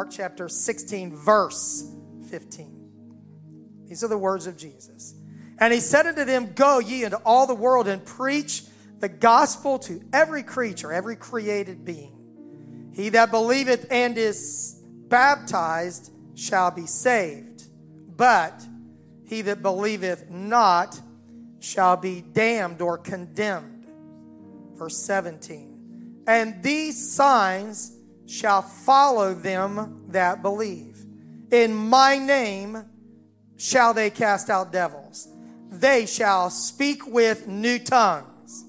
Mark chapter 16, verse 15. These are the words of Jesus. And he said unto them, Go ye into all the world and preach the gospel to every creature, every created being. He that believeth and is baptized shall be saved, but he that believeth not shall be damned or condemned. Verse 17. And these signs shall follow them that believe. In my name shall they cast out devils. They shall speak with new tongues.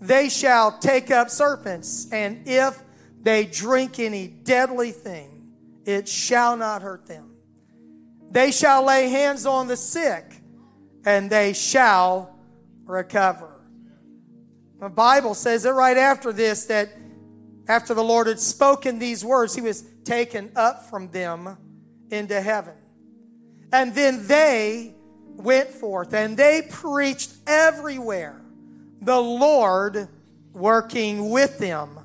They shall take up serpents, and if they drink any deadly thing, it shall not hurt them. They shall lay hands on the sick, and they shall recover. The Bible says it right after this that after the Lord had spoken these words, he was taken up from them into heaven. And then they went forth and they preached everywhere, the Lord working with them,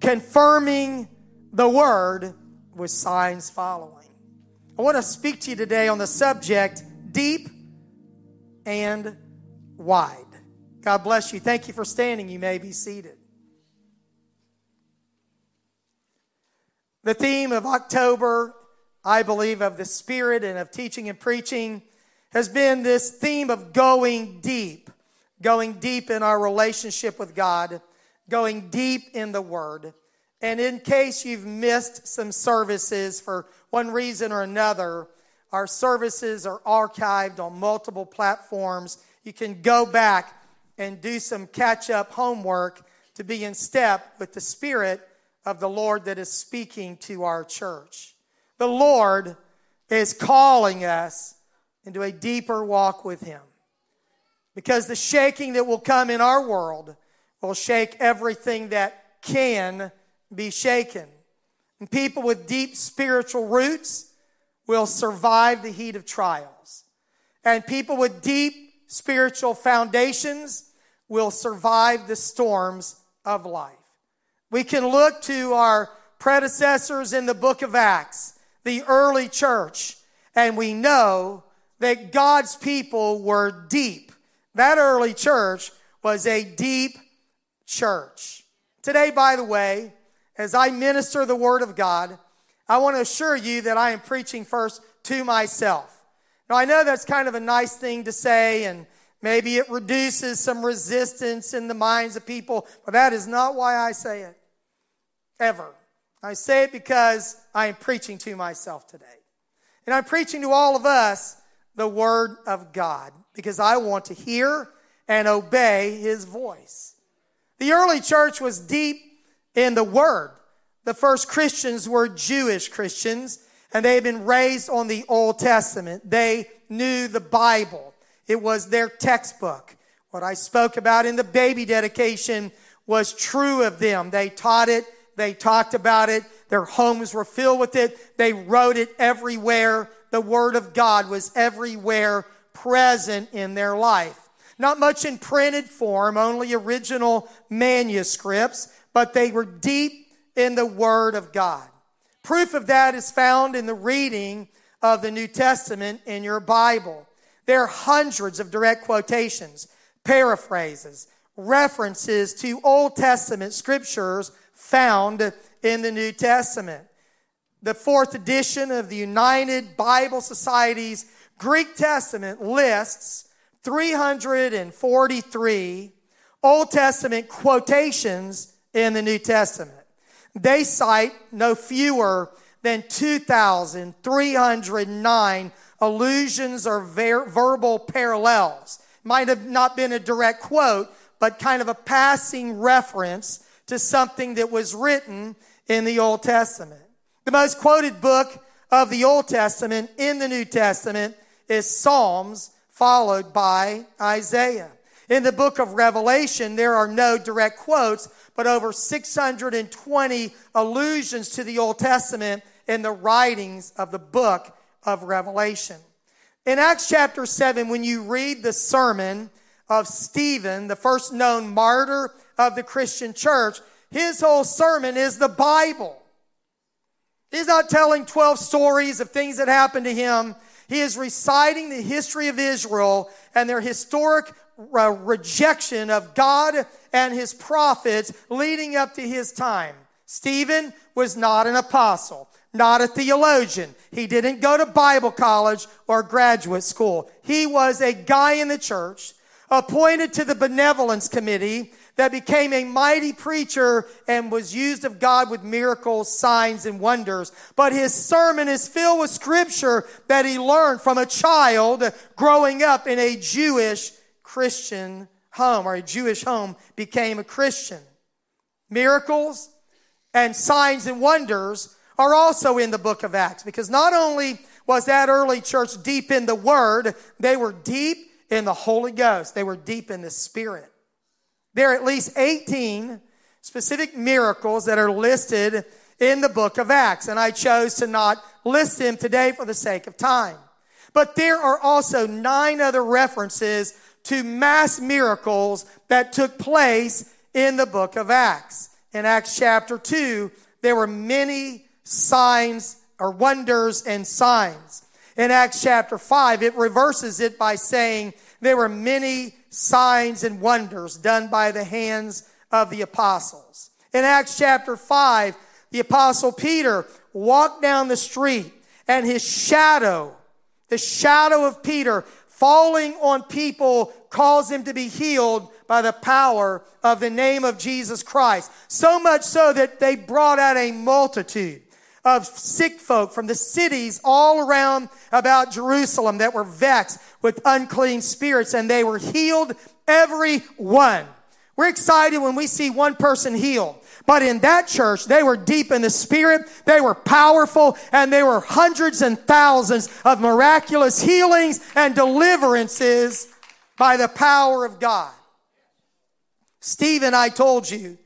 confirming the word with signs following. I want to speak to you today on the subject deep and wide. God bless you. Thank you for standing. You may be seated. The theme of October, I believe, of the Spirit and of teaching and preaching has been this theme of going deep, going deep in our relationship with God, going deep in the Word. And in case you've missed some services for one reason or another, our services are archived on multiple platforms. You can go back and do some catch up homework to be in step with the Spirit of the Lord that is speaking to our church. The Lord is calling us into a deeper walk with Him. Because the shaking that will come in our world will shake everything that can be shaken. And people with deep spiritual roots will survive the heat of trials. And people with deep spiritual foundations will survive the storms of life. We can look to our predecessors in the book of Acts, the early church, and we know that God's people were deep. That early church was a deep church. Today, by the way, as I minister the Word of God, I want to assure you that I am preaching first to myself. Now, I know that's kind of a nice thing to say, and maybe it reduces some resistance in the minds of people, but that is not why I say it. Ever. I say it because I am preaching to myself today. And I'm preaching to all of us the Word of God because I want to hear and obey His voice. The early church was deep in the Word. The first Christians were Jewish Christians and they had been raised on the Old Testament. They knew the Bible. It was their textbook. What I spoke about in the baby dedication was true of them. They taught it, they talked about it, their homes were filled with it, they wrote it everywhere the Word of God was everywhere present in their life. Not much in printed form, only original manuscripts, but they were deep in the Word of God. Proof of that is found in the reading of the New Testament in your Bible. There are hundreds of direct quotations, paraphrases, references to Old Testament scriptures found in the New Testament the fourth edition of the United Bible Society's Greek Testament lists 343 Old Testament quotations in the New Testament. They cite no fewer than 2,309 allusions or ver- verbal parallels. Might have not been a direct quote, but kind of a passing reference to something that was written in the Old Testament. The most quoted book of the Old Testament in the New Testament is Psalms, followed by Isaiah. In the book of Revelation, there are no direct quotes, but over 620 allusions to the Old Testament in the writings of the book of Revelation. In Acts chapter 7, when you read the sermon of Stephen, the first known martyr of the Christian church, his whole sermon is the Bible. He's not telling 12 stories of things that happened to him. He is reciting the history of Israel and their historic uh, rejection of God and his prophets leading up to his time. Stephen was not an apostle, not a theologian. He didn't go to Bible college or graduate school. He was a guy in the church appointed to the benevolence committee that became a mighty preacher and was used of God with miracles, signs, and wonders. But his sermon is filled with scripture that he learned from a child growing up in a Jewish Christian home or a Jewish home became a Christian. Miracles and signs and wonders are also in the book of Acts because not only was that early church deep in the word, they were deep in the Holy Ghost. They were deep in the Spirit. There are at least 18 specific miracles that are listed in the book of Acts, and I chose to not list them today for the sake of time. But there are also nine other references to mass miracles that took place in the book of Acts. In Acts chapter 2, there were many signs or wonders and signs. In Acts chapter 5, it reverses it by saying there were many signs and wonders done by the hands of the apostles. In Acts chapter 5, the apostle Peter walked down the street and his shadow, the shadow of Peter falling on people caused him to be healed by the power of the name of Jesus Christ. So much so that they brought out a multitude of sick folk from the cities all around about Jerusalem that were vexed with unclean spirits and they were healed every one. We're excited when we see one person healed. But in that church, they were deep in the spirit, they were powerful, and there were hundreds and thousands of miraculous healings and deliverances by the power of God. Stephen, I told you,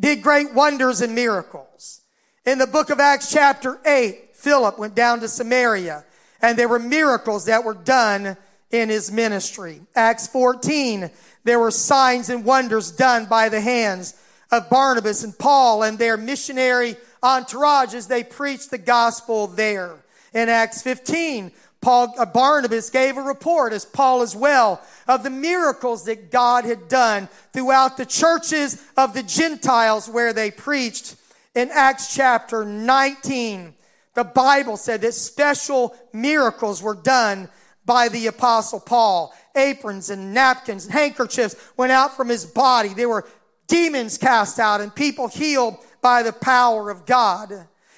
did great wonders and miracles. In the book of Acts, chapter 8, Philip went down to Samaria, and there were miracles that were done in his ministry. Acts 14, there were signs and wonders done by the hands of Barnabas and Paul and their missionary entourage as they preached the gospel there. In Acts 15, Paul, uh, Barnabas gave a report, as Paul as well, of the miracles that God had done throughout the churches of the Gentiles where they preached. In Acts chapter 19, the Bible said that special miracles were done by the apostle Paul. Aprons and napkins and handkerchiefs went out from his body. There were demons cast out and people healed by the power of God.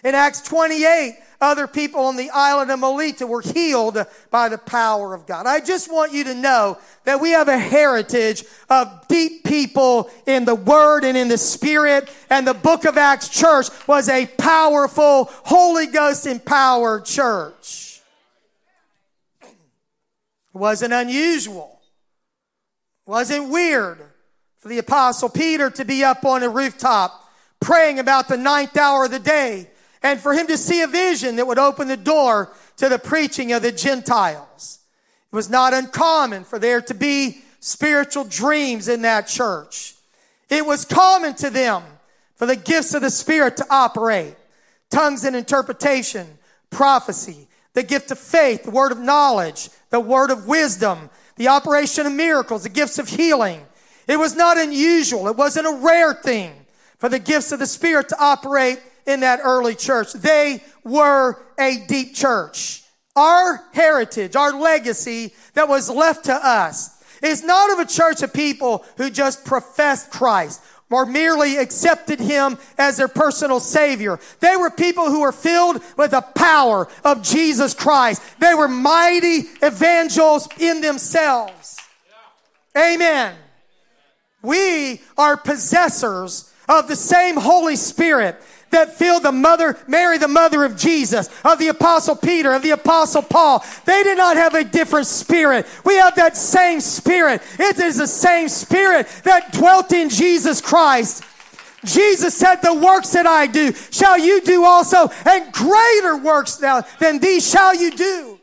In Acts 28, other people on the island of Melita were healed by the power of God. I just want you to know that we have a heritage of deep people in the Word and in the Spirit, and the book of Acts church was a powerful, Holy Ghost empowered church. It wasn't unusual, it wasn't weird for the Apostle Peter to be up on a rooftop praying about the ninth hour of the day and for him to see a vision that would open the door to the preaching of the Gentiles. It was not uncommon for there to be spiritual dreams in that church. It was common to them for the gifts of the Spirit to operate. Tongues and interpretation, prophecy, the gift of faith, the word of knowledge, the word of wisdom, the operation of miracles, the gifts of healing. It was not unusual. It wasn't a rare thing for the gifts of the Spirit to operate in that early church. They were a deep church. Our heritage, our legacy that was left to us is not of a church of people who just professed Christ or merely accepted him as their personal savior. They were people who were filled with the power of Jesus Christ. They were mighty evangelists in themselves. Amen. We are possessors of the same Holy Spirit that filled the mother, Mary, the mother of Jesus, of the apostle Peter, of the apostle Paul. They did not have a different spirit. We have that same spirit. It is the same spirit that dwelt in Jesus Christ. Jesus said, the works that I do shall you do also, and greater works now than these shall you do.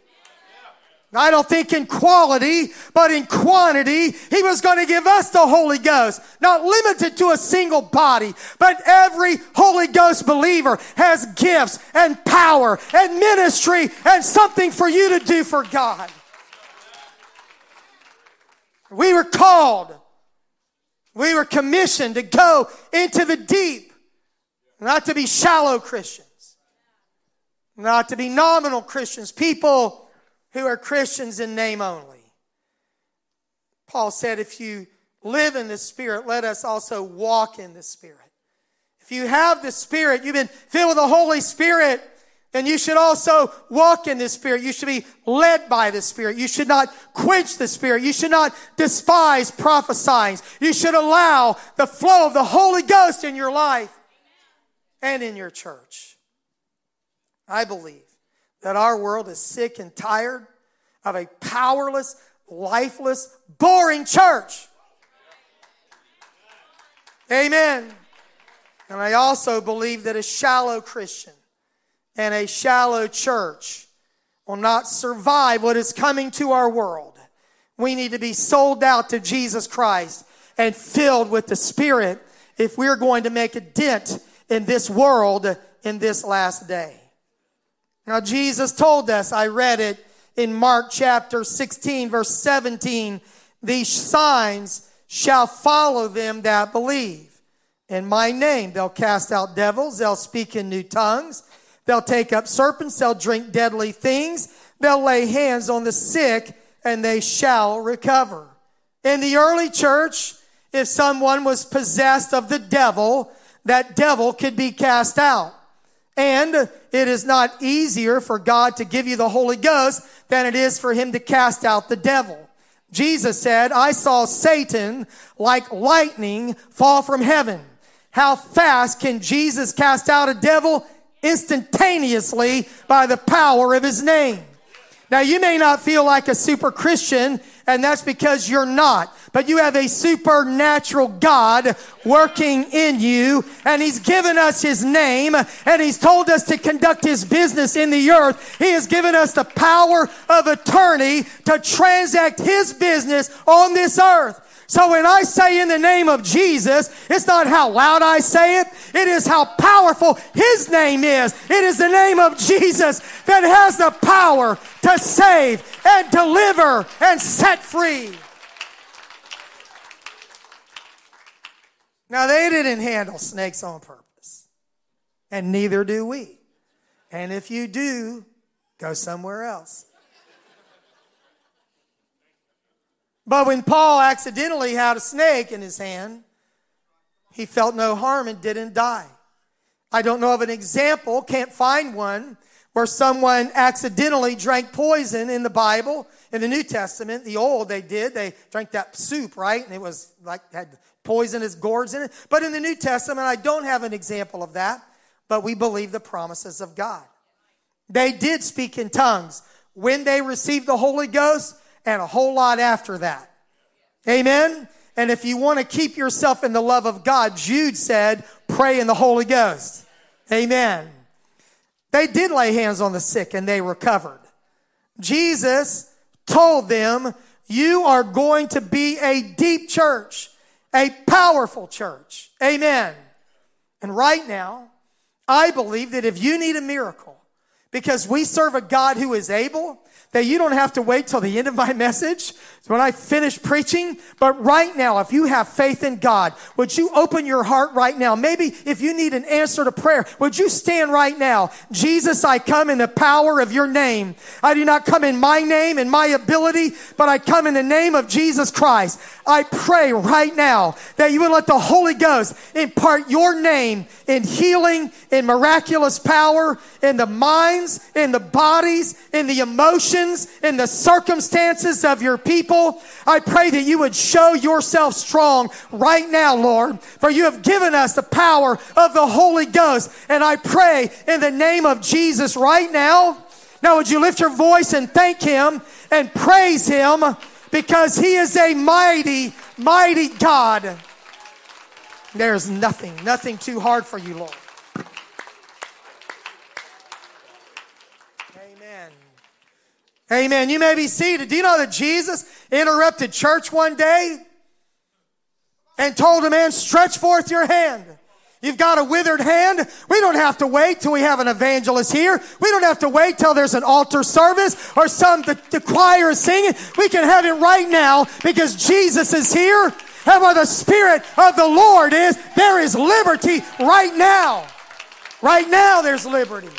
I don't think in quality, but in quantity, He was going to give us the Holy Ghost. Not limited to a single body, but every Holy Ghost believer has gifts and power and ministry and something for you to do for God. We were called, we were commissioned to go into the deep, not to be shallow Christians, not to be nominal Christians, people who are Christians in name only. Paul said, if you live in the Spirit, let us also walk in the Spirit. If you have the Spirit, you've been filled with the Holy Spirit, then you should also walk in the Spirit. You should be led by the Spirit. You should not quench the Spirit. You should not despise prophesying. You should allow the flow of the Holy Ghost in your life and in your church. I believe that our world is sick and tired of a powerless, lifeless, boring church. Amen. And I also believe that a shallow Christian and a shallow church will not survive what is coming to our world. We need to be sold out to Jesus Christ and filled with the Spirit if we're going to make a dent in this world in this last day. Now, Jesus told us, I read it in Mark chapter 16, verse 17, these signs shall follow them that believe. In my name, they'll cast out devils, they'll speak in new tongues, they'll take up serpents, they'll drink deadly things, they'll lay hands on the sick, and they shall recover. In the early church, if someone was possessed of the devil, that devil could be cast out. And it is not easier for God to give you the Holy Ghost than it is for him to cast out the devil. Jesus said, I saw Satan like lightning fall from heaven. How fast can Jesus cast out a devil? Instantaneously by the power of his name. Now you may not feel like a super Christian and that's because you're not. But you have a supernatural God working in you, and He's given us His name, and He's told us to conduct His business in the earth. He has given us the power of attorney to transact His business on this earth. So when I say in the name of Jesus, it's not how loud I say it. It is how powerful His name is. It is the name of Jesus that has the power to save and deliver and set free. Now, they didn't handle snakes on purpose, and neither do we. And if you do, go somewhere else. But when Paul accidentally had a snake in his hand, he felt no harm and didn't die. I don't know of an example, can't find one, where someone accidentally drank poison in the Bible. In the New Testament, the old they did, they drank that soup, right? And it was like had poisonous gourds in it. But in the New Testament, I don't have an example of that, but we believe the promises of God. They did speak in tongues when they received the Holy Ghost and a whole lot after that. Amen. And if you want to keep yourself in the love of God, Jude said, pray in the Holy Ghost. Amen. They did lay hands on the sick and they recovered. Jesus told them, you are going to be a deep church, a powerful church. Amen. And right now, I believe that if you need a miracle, because we serve a God who is able, that you don't have to wait till the end of my message when I finish preaching. But right now, if you have faith in God, would you open your heart right now? Maybe if you need an answer to prayer, would you stand right now? Jesus, I come in the power of your name. I do not come in my name and my ability, but I come in the name of Jesus Christ. I pray right now that you would let the Holy Ghost impart your name in healing, in miraculous power, in the minds, in the bodies, in the emotions, in the circumstances of your people. I pray that you would show yourself strong right now, Lord, for you have given us the power of the Holy Ghost. And I pray in the name of Jesus right now. Now, would you lift your voice and thank Him and praise Him because He is a mighty, mighty God. There's nothing, nothing too hard for you, Lord. Amen. Amen. You may be seated. Do you know that Jesus interrupted church one day and told a man, stretch forth your hand? You've got a withered hand. We don't have to wait till we have an evangelist here. We don't have to wait till there's an altar service or some, the, the choir is singing. We can have it right now because Jesus is here. And where the Spirit of the Lord is, there is liberty right now. Right now, there's liberty.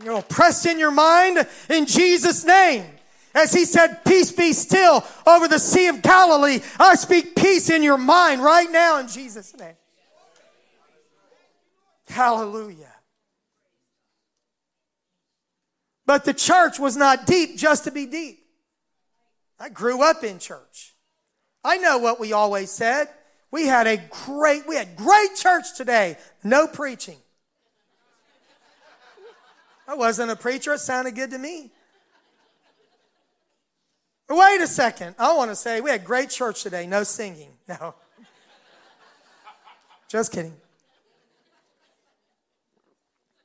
You know, press in your mind in Jesus' name. As he said, Peace be still over the Sea of Galilee. I speak peace in your mind right now in Jesus' name. Hallelujah. But the church was not deep just to be deep. I grew up in church. I know what we always said. We had a great, we had great church today. No preaching. I wasn't a preacher. It sounded good to me. Wait a second. I want to say we had great church today. No singing. No. Just kidding.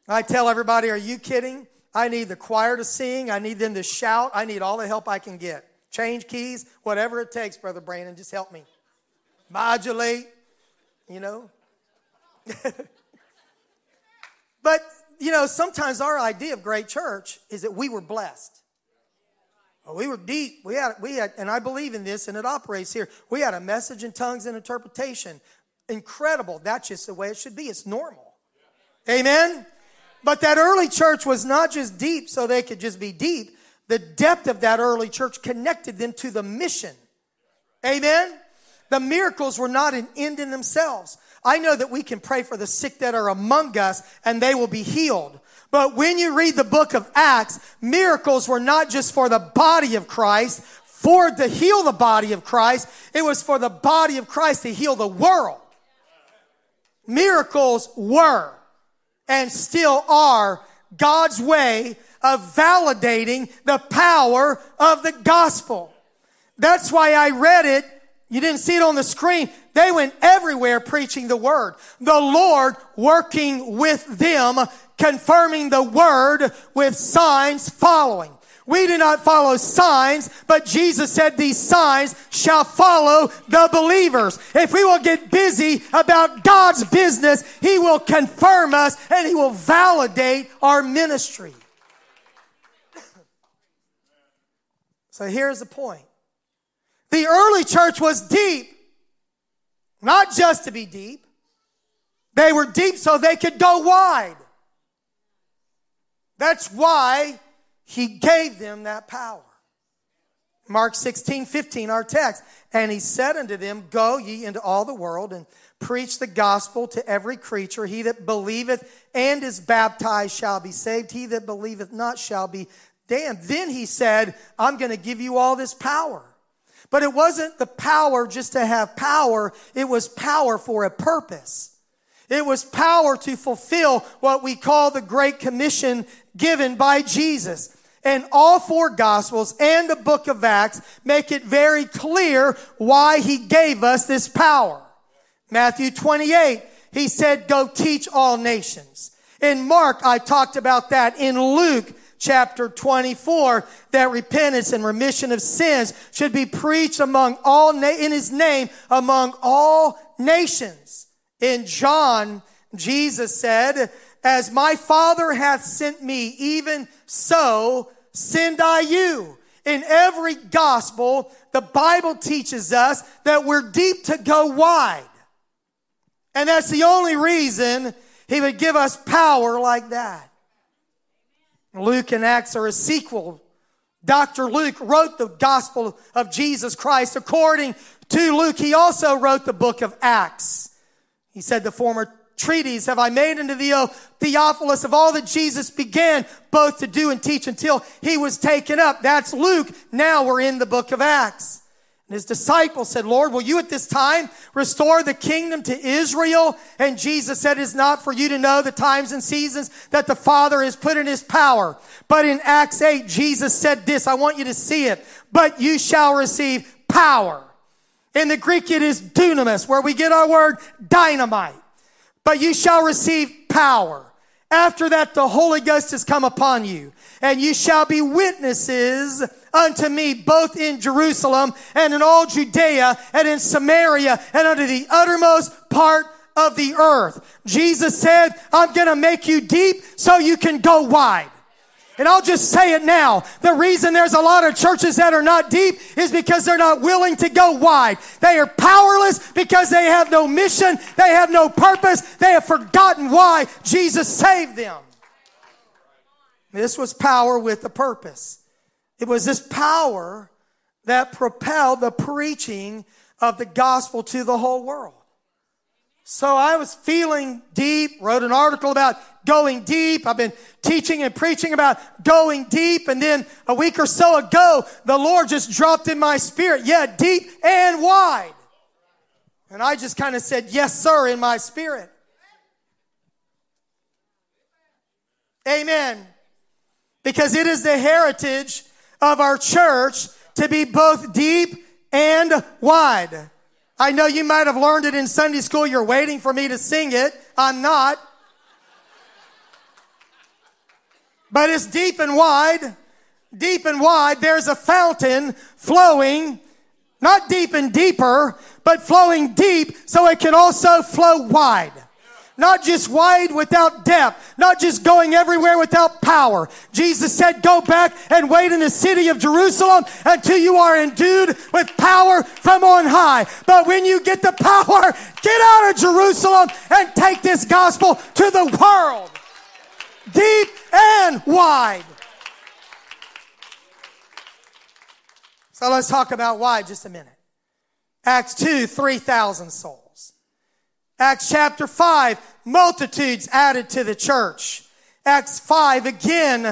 I tell everybody, are you kidding? I need the choir to sing. I need them to shout. I need all the help I can get. Change keys, whatever it takes, Brother Brandon. Just help me. Modulate, you know. but, you know, sometimes our idea of great church is that we were blessed. Oh, we were deep. We had, we had, and I believe in this, and it operates here. We had a message in tongues and interpretation. Incredible. That's just the way it should be. It's normal. Amen? But that early church was not just deep so they could just be deep. The depth of that early church connected them to the mission. Amen? The miracles were not an end in themselves. I know that we can pray for the sick that are among us and they will be healed. But when you read the book of Acts, miracles were not just for the body of Christ, for to heal the body of Christ, it was for the body of Christ to heal the world. Miracles were and still are God's way of validating the power of the gospel. That's why I read it. You didn't see it on the screen. They went everywhere preaching the word. The Lord working with them confirming the word with signs following. We do not follow signs, but Jesus said these signs shall follow the believers. If we will get busy about God's business, He will confirm us and He will validate our ministry. so here's the point. The early church was deep, not just to be deep. They were deep so they could go wide. That's why he gave them that power. Mark 16, 15, our text. And he said unto them, Go ye into all the world and preach the gospel to every creature. He that believeth and is baptized shall be saved. He that believeth not shall be damned. Then he said, I'm going to give you all this power. But it wasn't the power just to have power, it was power for a purpose. It was power to fulfill what we call the Great Commission given by Jesus. And all four gospels and the book of Acts make it very clear why he gave us this power. Matthew 28, he said, go teach all nations. In Mark, I talked about that. In Luke, chapter 24 that repentance and remission of sins should be preached among all na- in his name among all nations. In John, Jesus said, as my Father hath sent me, even so send I you. In every gospel, the Bible teaches us that we're deep to go wide. And that's the only reason he would give us power like that. Luke and Acts are a sequel. Dr. Luke wrote the gospel of Jesus Christ. According to Luke, he also wrote the book of Acts. He said the former treaties have I made unto thee, O Theophilus, of all that Jesus began both to do and teach until he was taken up. That's Luke. Now we're in the book of Acts. And his disciples said, Lord, will you at this time restore the kingdom to Israel? And Jesus said, It's not for you to know the times and seasons that the Father has put in his power. But in Acts 8, Jesus said this, I want you to see it. But you shall receive power. In the Greek, it is dunamis, where we get our word dynamite but you shall receive power After that, the Holy Ghost has come upon you, and you shall be witnesses unto me both in Jerusalem and in all Judea and in Samaria and unto the uttermost part of the earth. Jesus said, I'm going to make you deep so you can go wide. And I'll just say it now. The reason there's a lot of churches that are not deep is because they're not willing to go wide. They are powerless because they have no mission. They have no purpose. They have forgotten why Jesus saved them. This was power with a purpose. It was this power that propelled the preaching of the gospel to the whole world. So I was feeling deep, wrote an article about going deep. I've been teaching and preaching about going deep. And then a week or so ago, the Lord just dropped in my spirit, yeah, deep and wide. And I just kind of said, yes, sir, in my spirit. Amen. Because it is the heritage of our church to be both deep and wide. I know you might have learned it in Sunday school. You're waiting for me to sing it. I'm not. But it's deep and wide. Deep and wide. There's a fountain flowing, not deep and deeper, but flowing deep so it can also flow wide. Not just wide without depth, not just going everywhere without power. Jesus said, go back and wait in the city of Jerusalem until you are endued with power from on high. But when you get the power, get out of Jerusalem and take this gospel to the world. Deep and wide. So let's talk about why just a minute. Acts 2, 3,000 souls. Acts chapter 5, multitudes added to the church. Acts 5, again,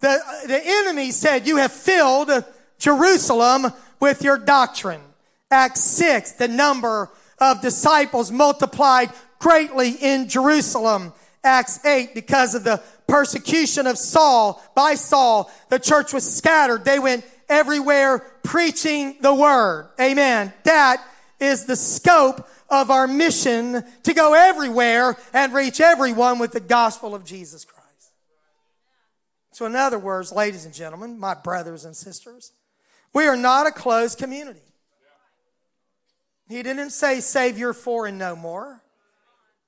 the, the enemy said, You have filled Jerusalem with your doctrine. Acts 6, the number of disciples multiplied greatly in Jerusalem. Acts 8, because of the persecution of Saul, by Saul, the church was scattered. They went everywhere preaching the word. Amen. That is the scope of our mission to go everywhere and reach everyone with the gospel of Jesus Christ. So, in other words, ladies and gentlemen, my brothers and sisters, we are not a closed community. He didn't say save your four and no more.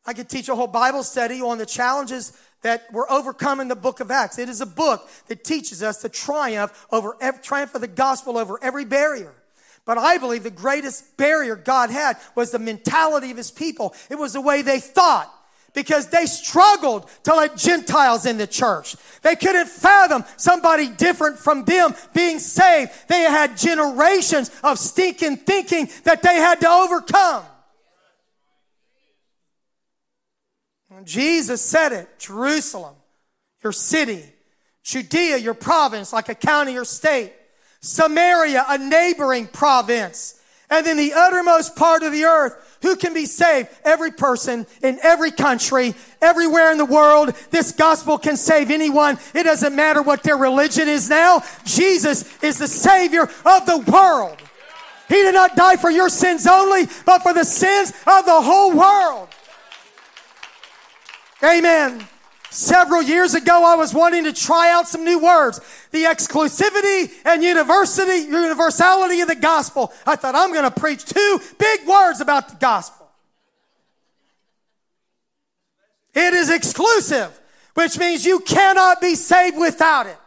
I could teach a whole Bible study on the challenges that were overcome in the book of Acts. It is a book that teaches us to triumph over triumph of the gospel over every barrier. But I believe the greatest barrier God had was the mentality of his people. It was the way they thought because they struggled to let Gentiles in the church. They couldn't fathom somebody different from them being saved. They had generations of stinking thinking that they had to overcome. Jesus said it Jerusalem, your city, Judea, your province, like a county or state Samaria, a neighboring province, and then the uttermost part of the earth. Who can be saved? Every person in every country, everywhere in the world. This gospel can save anyone. It doesn't matter what their religion is now. Jesus is the Savior of the world. He did not die for your sins only, but for the sins of the whole world. Amen. Several years ago, I was wanting to try out some new words. The exclusivity and university, universality of the gospel. I thought I'm going to preach two big words about the gospel. It is exclusive, which means you cannot be saved without it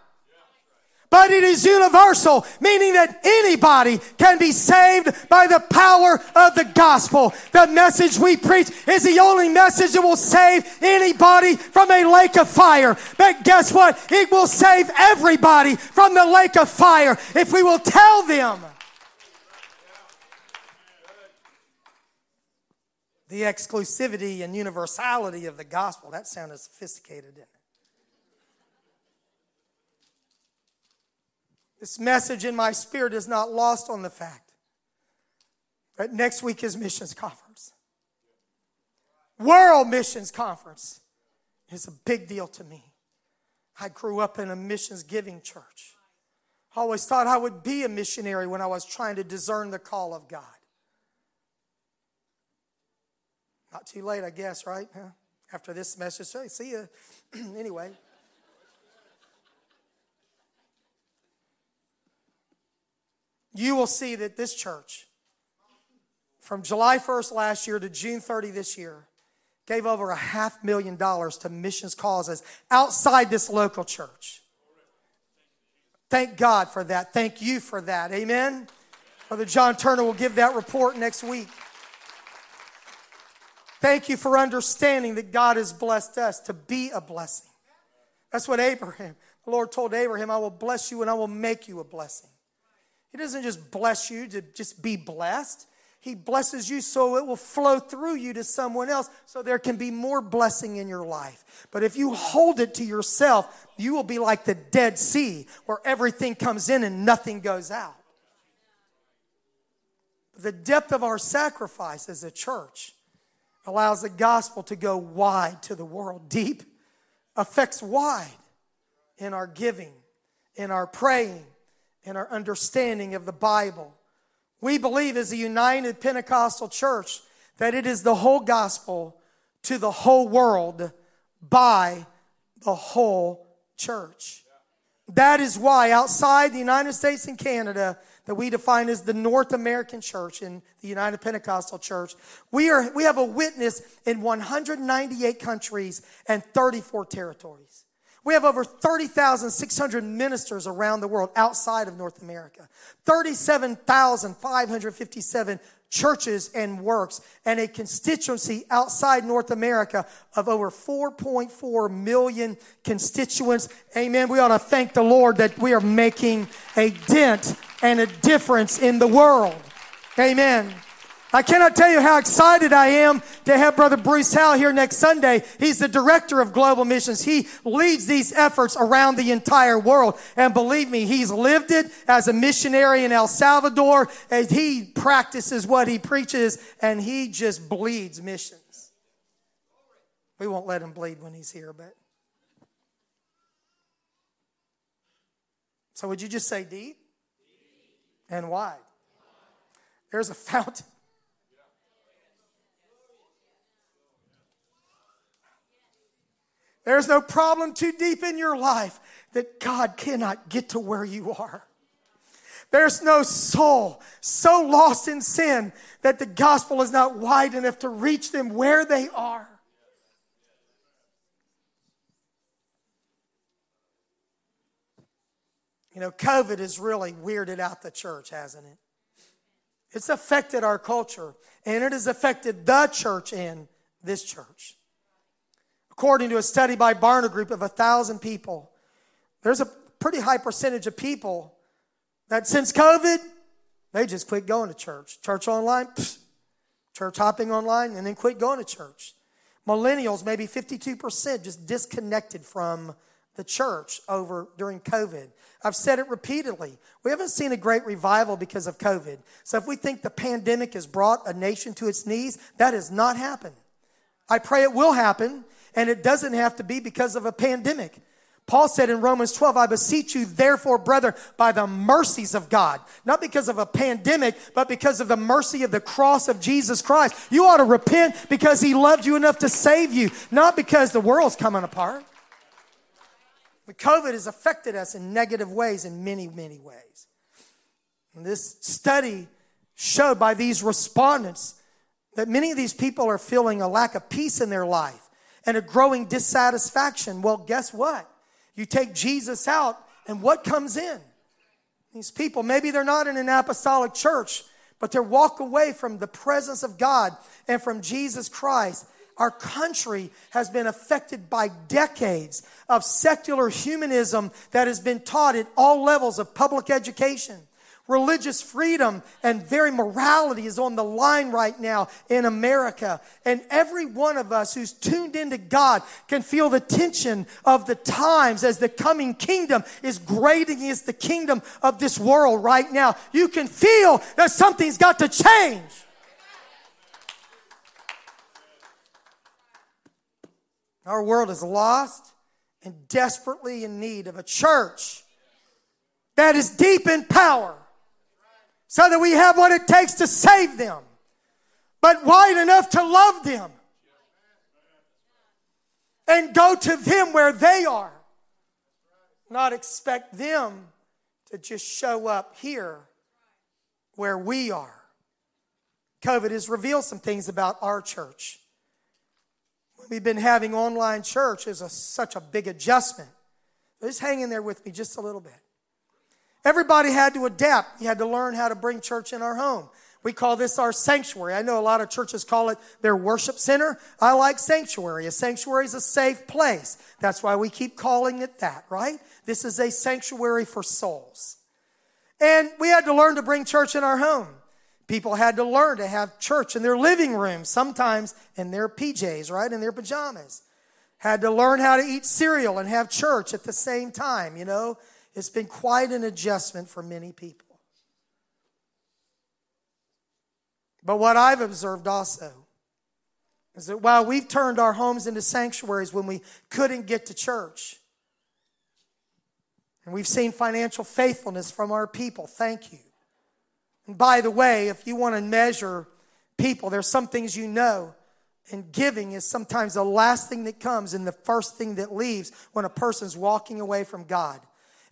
but it is universal, meaning that anybody can be saved by the power of the gospel. The message we preach is the only message that will save anybody from a lake of fire. But guess what? It will save everybody from the lake of fire if we will tell them. The exclusivity and universality of the gospel. That sounded sophisticated, didn't it? This message in my spirit is not lost on the fact that next week is missions conference. World Missions Conference is a big deal to me. I grew up in a missions giving church. I always thought I would be a missionary when I was trying to discern the call of God. Not too late, I guess, right? after this message. See you. anyway. You will see that this church, from July 1st last year to June 30 this year, gave over a half million dollars to missions causes outside this local church. Thank God for that. Thank you for that. Amen. Brother John Turner will give that report next week. Thank you for understanding that God has blessed us to be a blessing. That's what Abraham, the Lord told Abraham, I will bless you and I will make you a blessing. He doesn't just bless you to just be blessed. He blesses you so it will flow through you to someone else so there can be more blessing in your life. But if you hold it to yourself, you will be like the Dead Sea where everything comes in and nothing goes out. The depth of our sacrifice as a church allows the gospel to go wide to the world. Deep affects wide in our giving, in our praying, in our understanding of the Bible. We believe as a united Pentecostal church that it is the whole gospel to the whole world by the whole church. That is why outside the United States and Canada, that we define as the North American Church in the United Pentecostal Church, we, are, we have a witness in 198 countries and 34 territories. We have over 30,600 ministers around the world outside of North America, 37,557 churches and works, and a constituency outside North America of over 4.4 million constituents. Amen. We ought to thank the Lord that we are making a dent and a difference in the world. Amen. I cannot tell you how excited I am to have Brother Bruce Howell here next Sunday. He's the director of global missions. He leads these efforts around the entire world. And believe me, he's lived it as a missionary in El Salvador. And he practices what he preaches and he just bleeds missions. We won't let him bleed when he's here, but. So would you just say deep and wide? There's a fountain There's no problem too deep in your life that God cannot get to where you are. There's no soul so lost in sin that the gospel is not wide enough to reach them where they are. You know, COVID has really weirded out the church, hasn't it? It's affected our culture, and it has affected the church in this church. According to a study by Barna Group of a thousand people, there's a pretty high percentage of people that since COVID, they just quit going to church. Church online, church hopping online, and then quit going to church. Millennials, maybe 52%, just disconnected from the church over during COVID. I've said it repeatedly. We haven't seen a great revival because of COVID. So if we think the pandemic has brought a nation to its knees, that has not happened. I pray it will happen and it doesn't have to be because of a pandemic. Paul said in Romans 12, I beseech you, therefore, brother, by the mercies of God, not because of a pandemic, but because of the mercy of the cross of Jesus Christ. You ought to repent because he loved you enough to save you, not because the world's coming apart. But COVID has affected us in negative ways, in many, many ways. And this study showed by these respondents that many of these people are feeling a lack of peace in their life and a growing dissatisfaction. Well, guess what? You take Jesus out, and what comes in? These people, maybe they're not in an apostolic church, but they walk away from the presence of God and from Jesus Christ. Our country has been affected by decades of secular humanism that has been taught at all levels of public education religious freedom and very morality is on the line right now in America. And every one of us who's tuned into God can feel the tension of the times as the coming kingdom is great against the kingdom of this world right now. You can feel that something's got to change. Our world is lost and desperately in need of a church that is deep in power so that we have what it takes to save them, but wide enough to love them. and go to them where they are. Not expect them to just show up here where we are. COVID has revealed some things about our church. We've been having online church is a, such a big adjustment. Just hang in there with me just a little bit. Everybody had to adapt. You had to learn how to bring church in our home. We call this our sanctuary. I know a lot of churches call it their worship center. I like sanctuary. A sanctuary is a safe place. That's why we keep calling it that, right? This is a sanctuary for souls. And we had to learn to bring church in our home. People had to learn to have church in their living room, sometimes in their PJs, right? In their pajamas. Had to learn how to eat cereal and have church at the same time, you know. It's been quite an adjustment for many people. But what I've observed also is that while we've turned our homes into sanctuaries when we couldn't get to church, and we've seen financial faithfulness from our people, thank you. And by the way, if you want to measure people, there's some things you know. And giving is sometimes the last thing that comes and the first thing that leaves when a person's walking away from God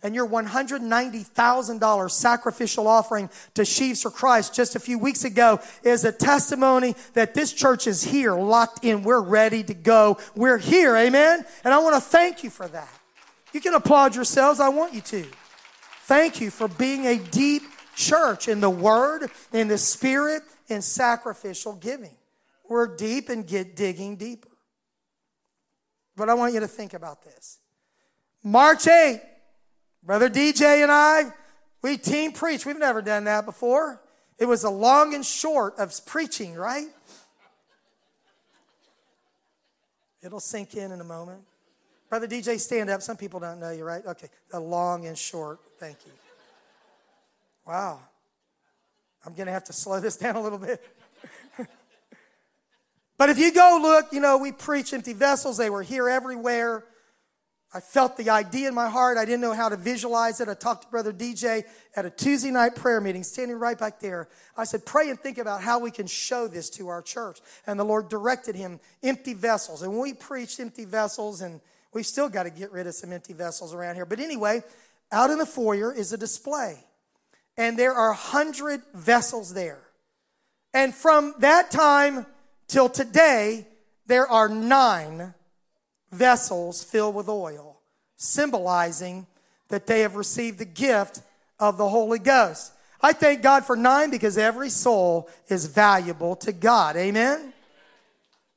and your $190,000 sacrificial offering to Sheaves for Christ just a few weeks ago is a testimony that this church is here, locked in. We're ready to go. We're here. Amen. And I want to thank you for that. You can applaud yourselves. I want you to. Thank you for being a deep church in the word, in the spirit, in sacrificial giving. We're deep and get digging deeper. But I want you to think about this. March 8, Brother DJ and I, we team preach. We've never done that before. It was a long and short of preaching, right? It'll sink in in a moment. Brother DJ, stand up. Some people don't know you, right? Okay, the long and short. Thank you. Wow. I'm going to have to slow this down a little bit. but if you go look, you know, we preach empty vessels. They were here everywhere. I felt the idea in my heart. I didn't know how to visualize it. I talked to Brother DJ at a Tuesday night prayer meeting, standing right back there. I said, Pray and think about how we can show this to our church. And the Lord directed him empty vessels. And we preached empty vessels, and we've still got to get rid of some empty vessels around here. But anyway, out in the foyer is a display. And there are 100 vessels there. And from that time till today, there are nine vessels filled with oil, symbolizing that they have received the gift of the Holy Ghost. I thank God for nine because every soul is valuable to God. Amen.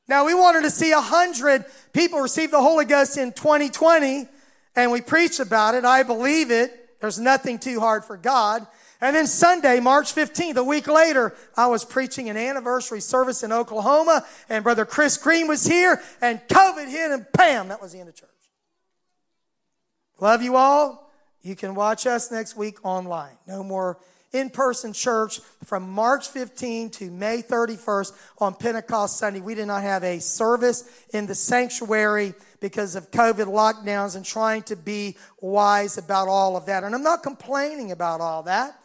Now we wanted to see a hundred people receive the Holy Ghost in 2020, and we preached about it. I believe it. There's nothing too hard for God. And then Sunday, March 15th, a week later, I was preaching an anniversary service in Oklahoma, and Brother Chris Green was here, and COVID hit, and bam, that was the end of church. Love you all. You can watch us next week online. No more in person church from March 15 to May 31st on Pentecost Sunday. We did not have a service in the sanctuary because of COVID lockdowns and trying to be wise about all of that. And I'm not complaining about all that.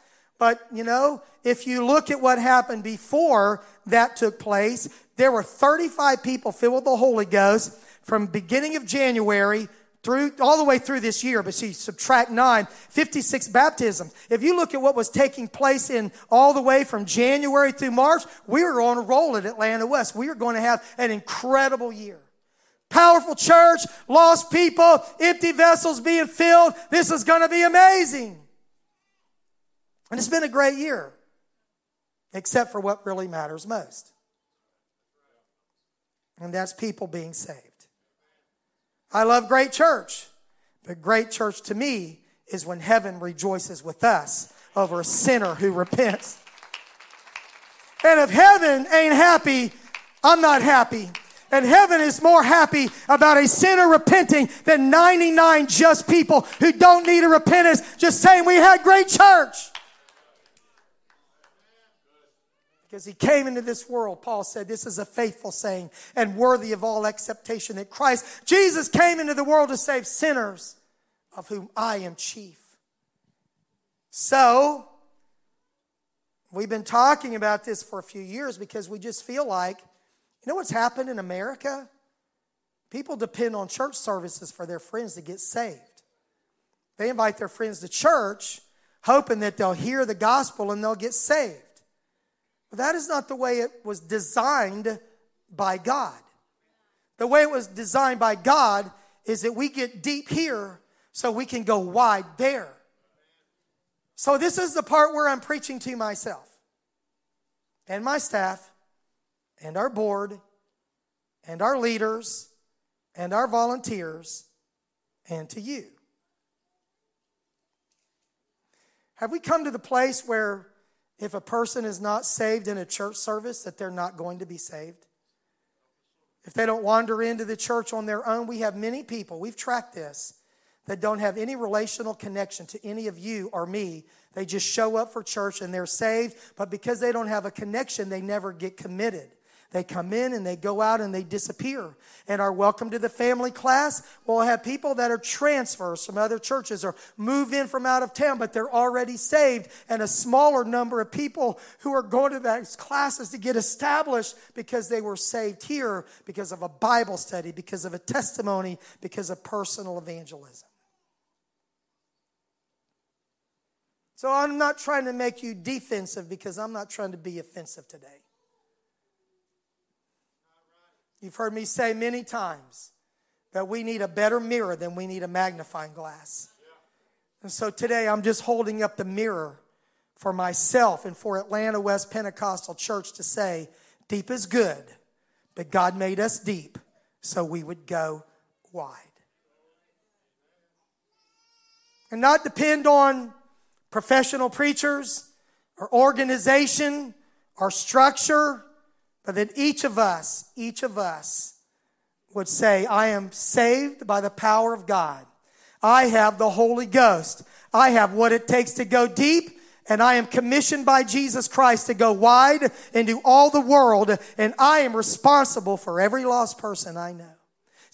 But, you know, if you look at what happened before that took place, there were 35 people filled with the Holy Ghost from beginning of January through all the way through this year, but see, subtract nine, 56 baptisms. If you look at what was taking place in all the way from January through March, we are on a roll at Atlanta West. We are going to have an incredible year. Powerful church, lost people, empty vessels being filled. This is going to be amazing. And it's been a great year, except for what really matters most. And that's people being saved. I love great church, but great church to me is when heaven rejoices with us over a sinner who repents. And if heaven ain't happy, I'm not happy. And heaven is more happy about a sinner repenting than 99 just people who don't need a repentance, just saying we had great church. Because he came into this world, Paul said, This is a faithful saying and worthy of all acceptation that Christ, Jesus came into the world to save sinners, of whom I am chief. So, we've been talking about this for a few years because we just feel like, you know what's happened in America? People depend on church services for their friends to get saved. They invite their friends to church hoping that they'll hear the gospel and they'll get saved. That is not the way it was designed by God. The way it was designed by God is that we get deep here so we can go wide there. So, this is the part where I'm preaching to myself and my staff and our board and our leaders and our volunteers and to you. Have we come to the place where if a person is not saved in a church service that they're not going to be saved? If they don't wander into the church on their own, we have many people, we've tracked this, that don't have any relational connection to any of you or me. They just show up for church and they're saved, but because they don't have a connection, they never get committed. They come in and they go out and they disappear. And our welcome to the family class will have people that are transfers from other churches or move in from out of town, but they're already saved, and a smaller number of people who are going to those classes to get established because they were saved here because of a Bible study, because of a testimony, because of personal evangelism. So I'm not trying to make you defensive because I'm not trying to be offensive today. You've heard me say many times that we need a better mirror than we need a magnifying glass. And so today I'm just holding up the mirror for myself and for Atlanta West Pentecostal Church to say, deep is good, but God made us deep so we would go wide. And not depend on professional preachers or organization or structure but that each of us, each of us would say, I am saved by the power of God. I have the Holy Ghost. I have what it takes to go deep and I am commissioned by Jesus Christ to go wide into all the world, and I am responsible for every lost person I know.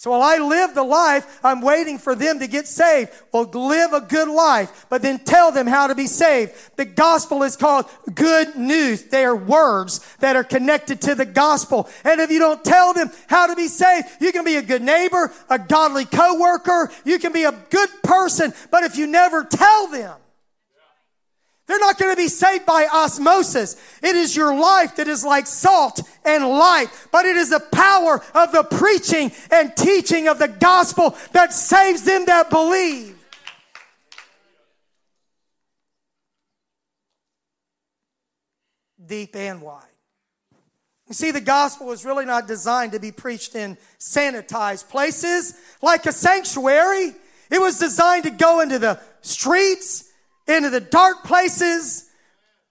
So while I live the life, I'm waiting for them to get saved. Well, live a good life, but then tell them how to be saved. The gospel is called good news. They are words that are connected to the gospel. And if you don't tell them how to be saved, you can be a good neighbor, a godly coworker, you can be a good person, but if you never tell them, they're not going to be saved by osmosis. It is your life that is like salt and light, but it is the power of the preaching and teaching of the gospel that saves them that believe. Deep and wide. You see, the gospel was really not designed to be preached in sanitized places like a sanctuary. It was designed to go into the streets into the dark places.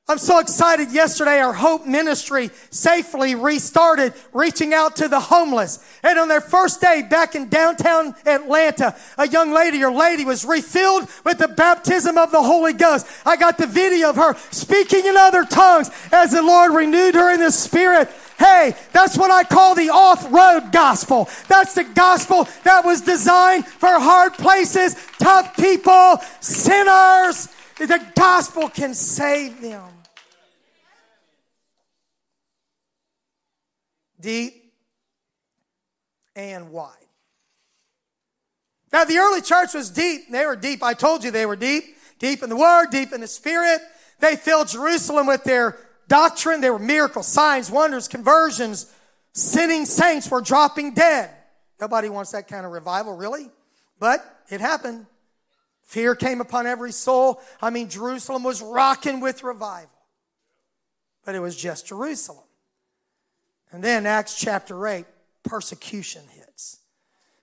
I'm so excited. Yesterday, our Hope Ministry safely restarted reaching out to the homeless. And on their first day back in downtown Atlanta, a young lady or lady was refilled with the baptism of the Holy Ghost. I got the video of her speaking in other tongues as the Lord renewed her in the Spirit. Hey, that's what I call the off road gospel. That's the gospel that was designed for hard places, tough people, sinners the gospel can save them. Deep and wide. Now, the early church was deep. They were deep. I told you they were deep. Deep in the Word, deep in the Spirit. They filled Jerusalem with their doctrine. There were miracles, signs, wonders, conversions. Sinning saints were dropping dead. Nobody wants that kind of revival, really. But it happened. Fear came upon every soul. I mean, Jerusalem was rocking with revival. But it was just Jerusalem. And then Acts chapter 8, persecution hits.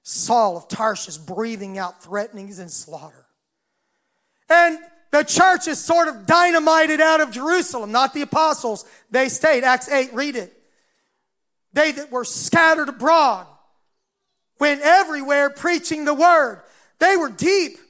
Saul of Tarshish breathing out threatenings and slaughter. And the church is sort of dynamited out of Jerusalem, not the apostles. They stayed. Acts 8, read it. They that were scattered abroad went everywhere preaching the word. They were deep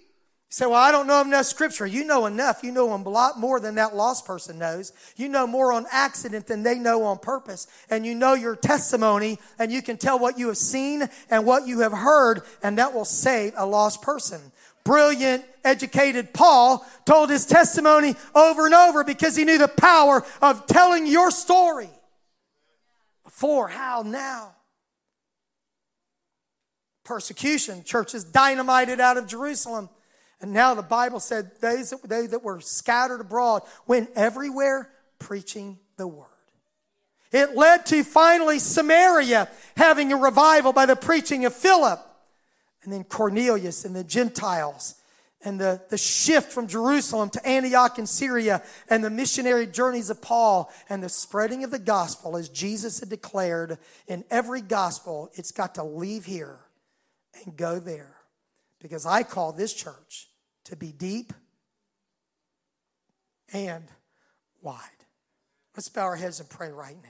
say, well, I don't know enough scripture. You know enough. You know a lot more than that lost person knows. You know more on accident than they know on purpose. And you know your testimony and you can tell what you have seen and what you have heard and that will save a lost person. Brilliant, educated Paul told his testimony over and over because he knew the power of telling your story. Before, how, now. persecution. Churches dynamited out of Jerusalem. And now the Bible said they, they that were scattered abroad went everywhere preaching the word. It led to finally Samaria having a revival by the preaching of Philip. And then Cornelius and the Gentiles and the, the shift from Jerusalem to Antioch in Syria and the missionary journeys of Paul and the spreading of the gospel as Jesus had declared in every gospel, it's got to leave here and go there. Because I call this church to be deep and wide. Let's bow our heads and pray right now.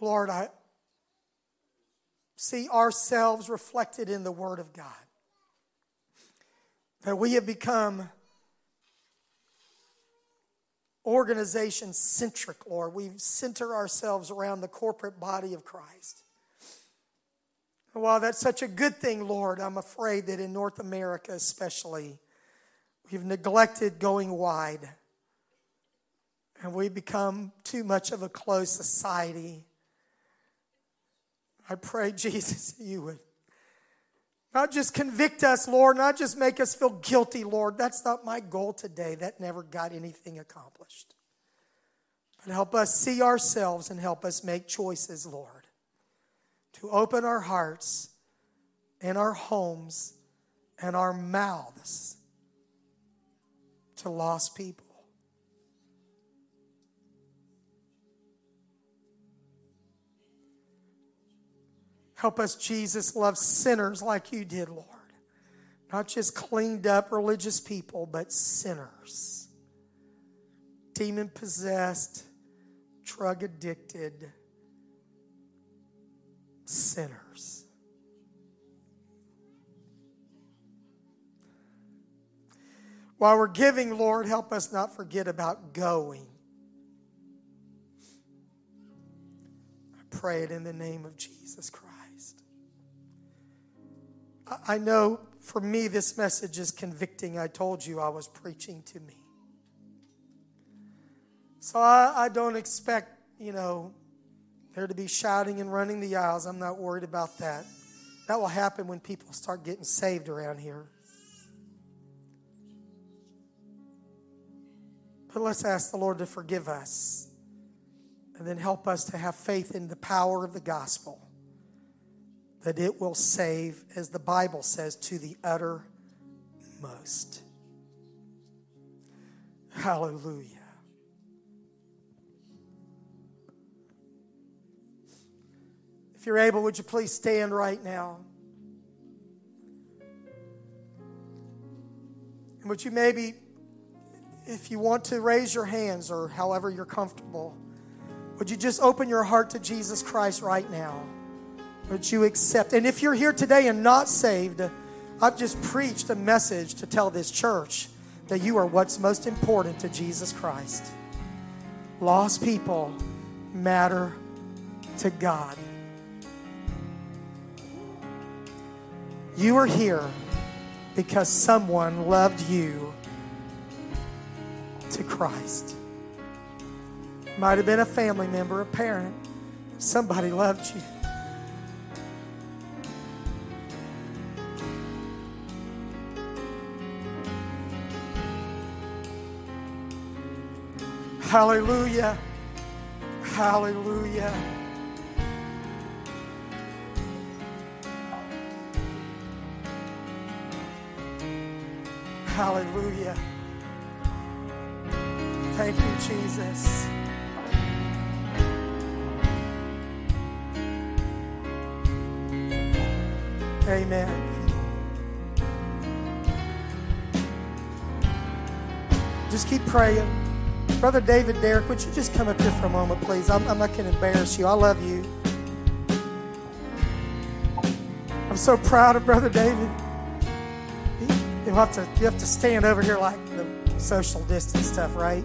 Lord, I see ourselves reflected in the Word of God. That we have become organization centric, Lord. We center ourselves around the corporate body of Christ. And while that's such a good thing, Lord, I'm afraid that in North America especially, we've neglected going wide. And we become too much of a closed society I pray, Jesus, you would not just convict us, Lord, not just make us feel guilty, Lord. That's not my goal today. That never got anything accomplished. But help us see ourselves and help us make choices, Lord, to open our hearts and our homes and our mouths to lost people. Help us, Jesus, love sinners like you did, Lord. Not just cleaned up religious people, but sinners. Demon possessed, drug addicted sinners. While we're giving, Lord, help us not forget about going. I pray it in the name of Jesus Christ. I know for me, this message is convicting. I told you I was preaching to me. So I, I don't expect, you know, there to be shouting and running the aisles. I'm not worried about that. That will happen when people start getting saved around here. But let's ask the Lord to forgive us and then help us to have faith in the power of the gospel that it will save, as the Bible says, to the uttermost. Hallelujah. If you're able, would you please stand right now? And would you maybe, if you want to raise your hands or however you're comfortable, would you just open your heart to Jesus Christ right now? Would you accept? And if you're here today and not saved, I've just preached a message to tell this church that you are what's most important to Jesus Christ. Lost people matter to God. You are here because someone loved you to Christ. Might have been a family member, a parent. Somebody loved you. Hallelujah. Hallelujah. Hallelujah. Thank you, Jesus. Amen. Just keep praying. Brother David Derrick, would you just come up here for a moment, please? I'm, I'm not going to embarrass you. I love you. I'm so proud of Brother David. You have to you have to stand over here like the social distance stuff, right?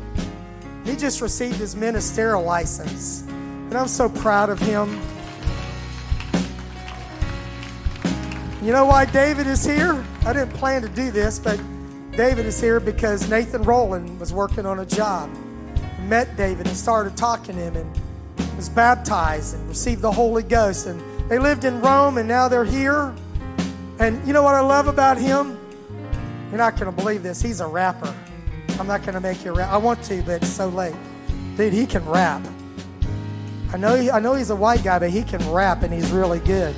He just received his ministerial license, and I'm so proud of him. You know why David is here? I didn't plan to do this, but David is here because Nathan Rowland was working on a job. Met David and started talking to him and was baptized and received the Holy Ghost. And they lived in Rome and now they're here. And you know what I love about him? You're not going to believe this. He's a rapper. I'm not going to make you rap. I want to, but it's so late. Dude, he can rap. I know, he, I know he's a white guy, but he can rap and he's really good.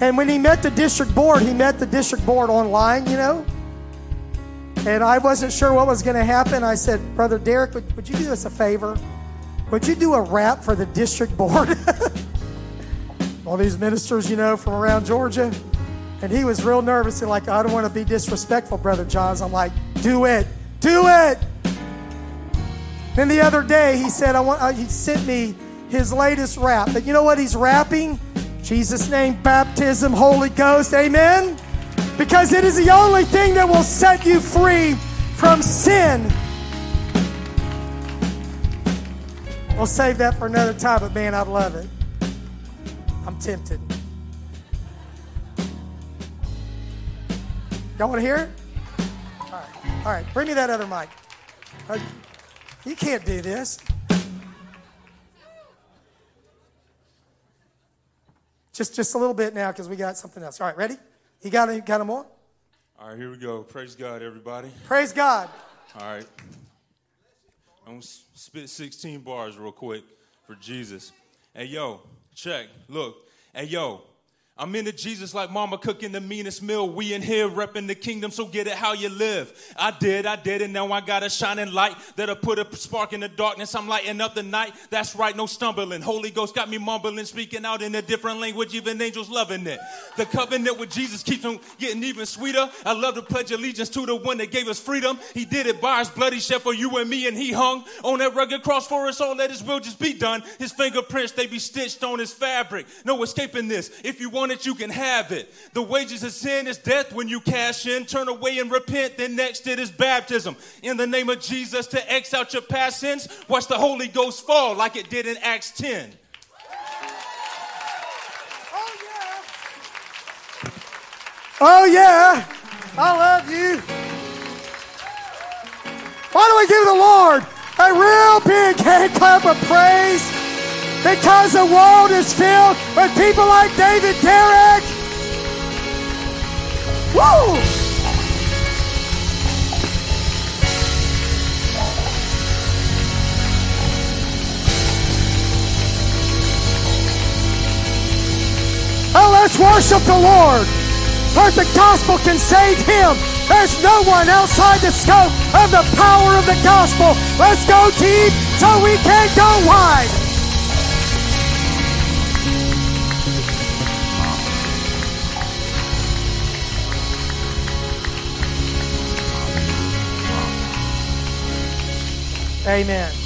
And when he met the district board, he met the district board online, you know. And I wasn't sure what was going to happen. I said, Brother Derek, would, would you do us a favor? Would you do a rap for the district board? All these ministers, you know, from around Georgia. And he was real nervous and like, I don't want to be disrespectful, Brother Jones. I'm like, do it, do it. Then the other day, he said, I want, uh, he sent me his latest rap. But you know what he's rapping? Jesus' name, baptism, Holy Ghost, amen? Because it is the only thing that will set you free from sin. We'll save that for another time, but man, I'd love it. I'm tempted. Y'all want to hear it? All right. All right. Bring me that other mic. Uh, you can't do this. Just, just a little bit now because we got something else. All right, ready? You got, you got them on? All right, here we go. Praise God, everybody. Praise God. All right. I'm going to spit 16 bars real quick for Jesus. Hey, yo, check. Look. Hey, yo, I'm into Jesus like mama cooking the meanest meal. We in here repping the kingdom, so get it how you live. I did, I did it. Now I got a shining light that'll put a spark in the darkness. I'm lighting up the night. That's right, no stumbling. Holy Ghost got me mumbling, speaking out in a different language, even angels loving it. The covenant with Jesus keeps on getting even sweeter. I love to pledge allegiance to the one that gave us freedom. He did it by his bloody shed for you and me, and he hung on that rugged cross for us all. Let his will just be done. His fingerprints, they be stitched on his fabric. No escaping this. If you want it, you can have it. The wages of sin is death when you cash in. Turn away and repent. Then next it is baptism. In the name of Jesus to X out your past sins. Watch the Holy Ghost fall like it did in Acts 10. Oh, yeah. Oh yeah. I love you. Why don't we give the Lord a real big hand clap of praise? Because the world is filled with people like David Derek. Woo! Oh, let's worship the Lord. Let the gospel can save him. There's no one outside the scope of the power of the gospel. Let's go deep so we can go wide. Amen.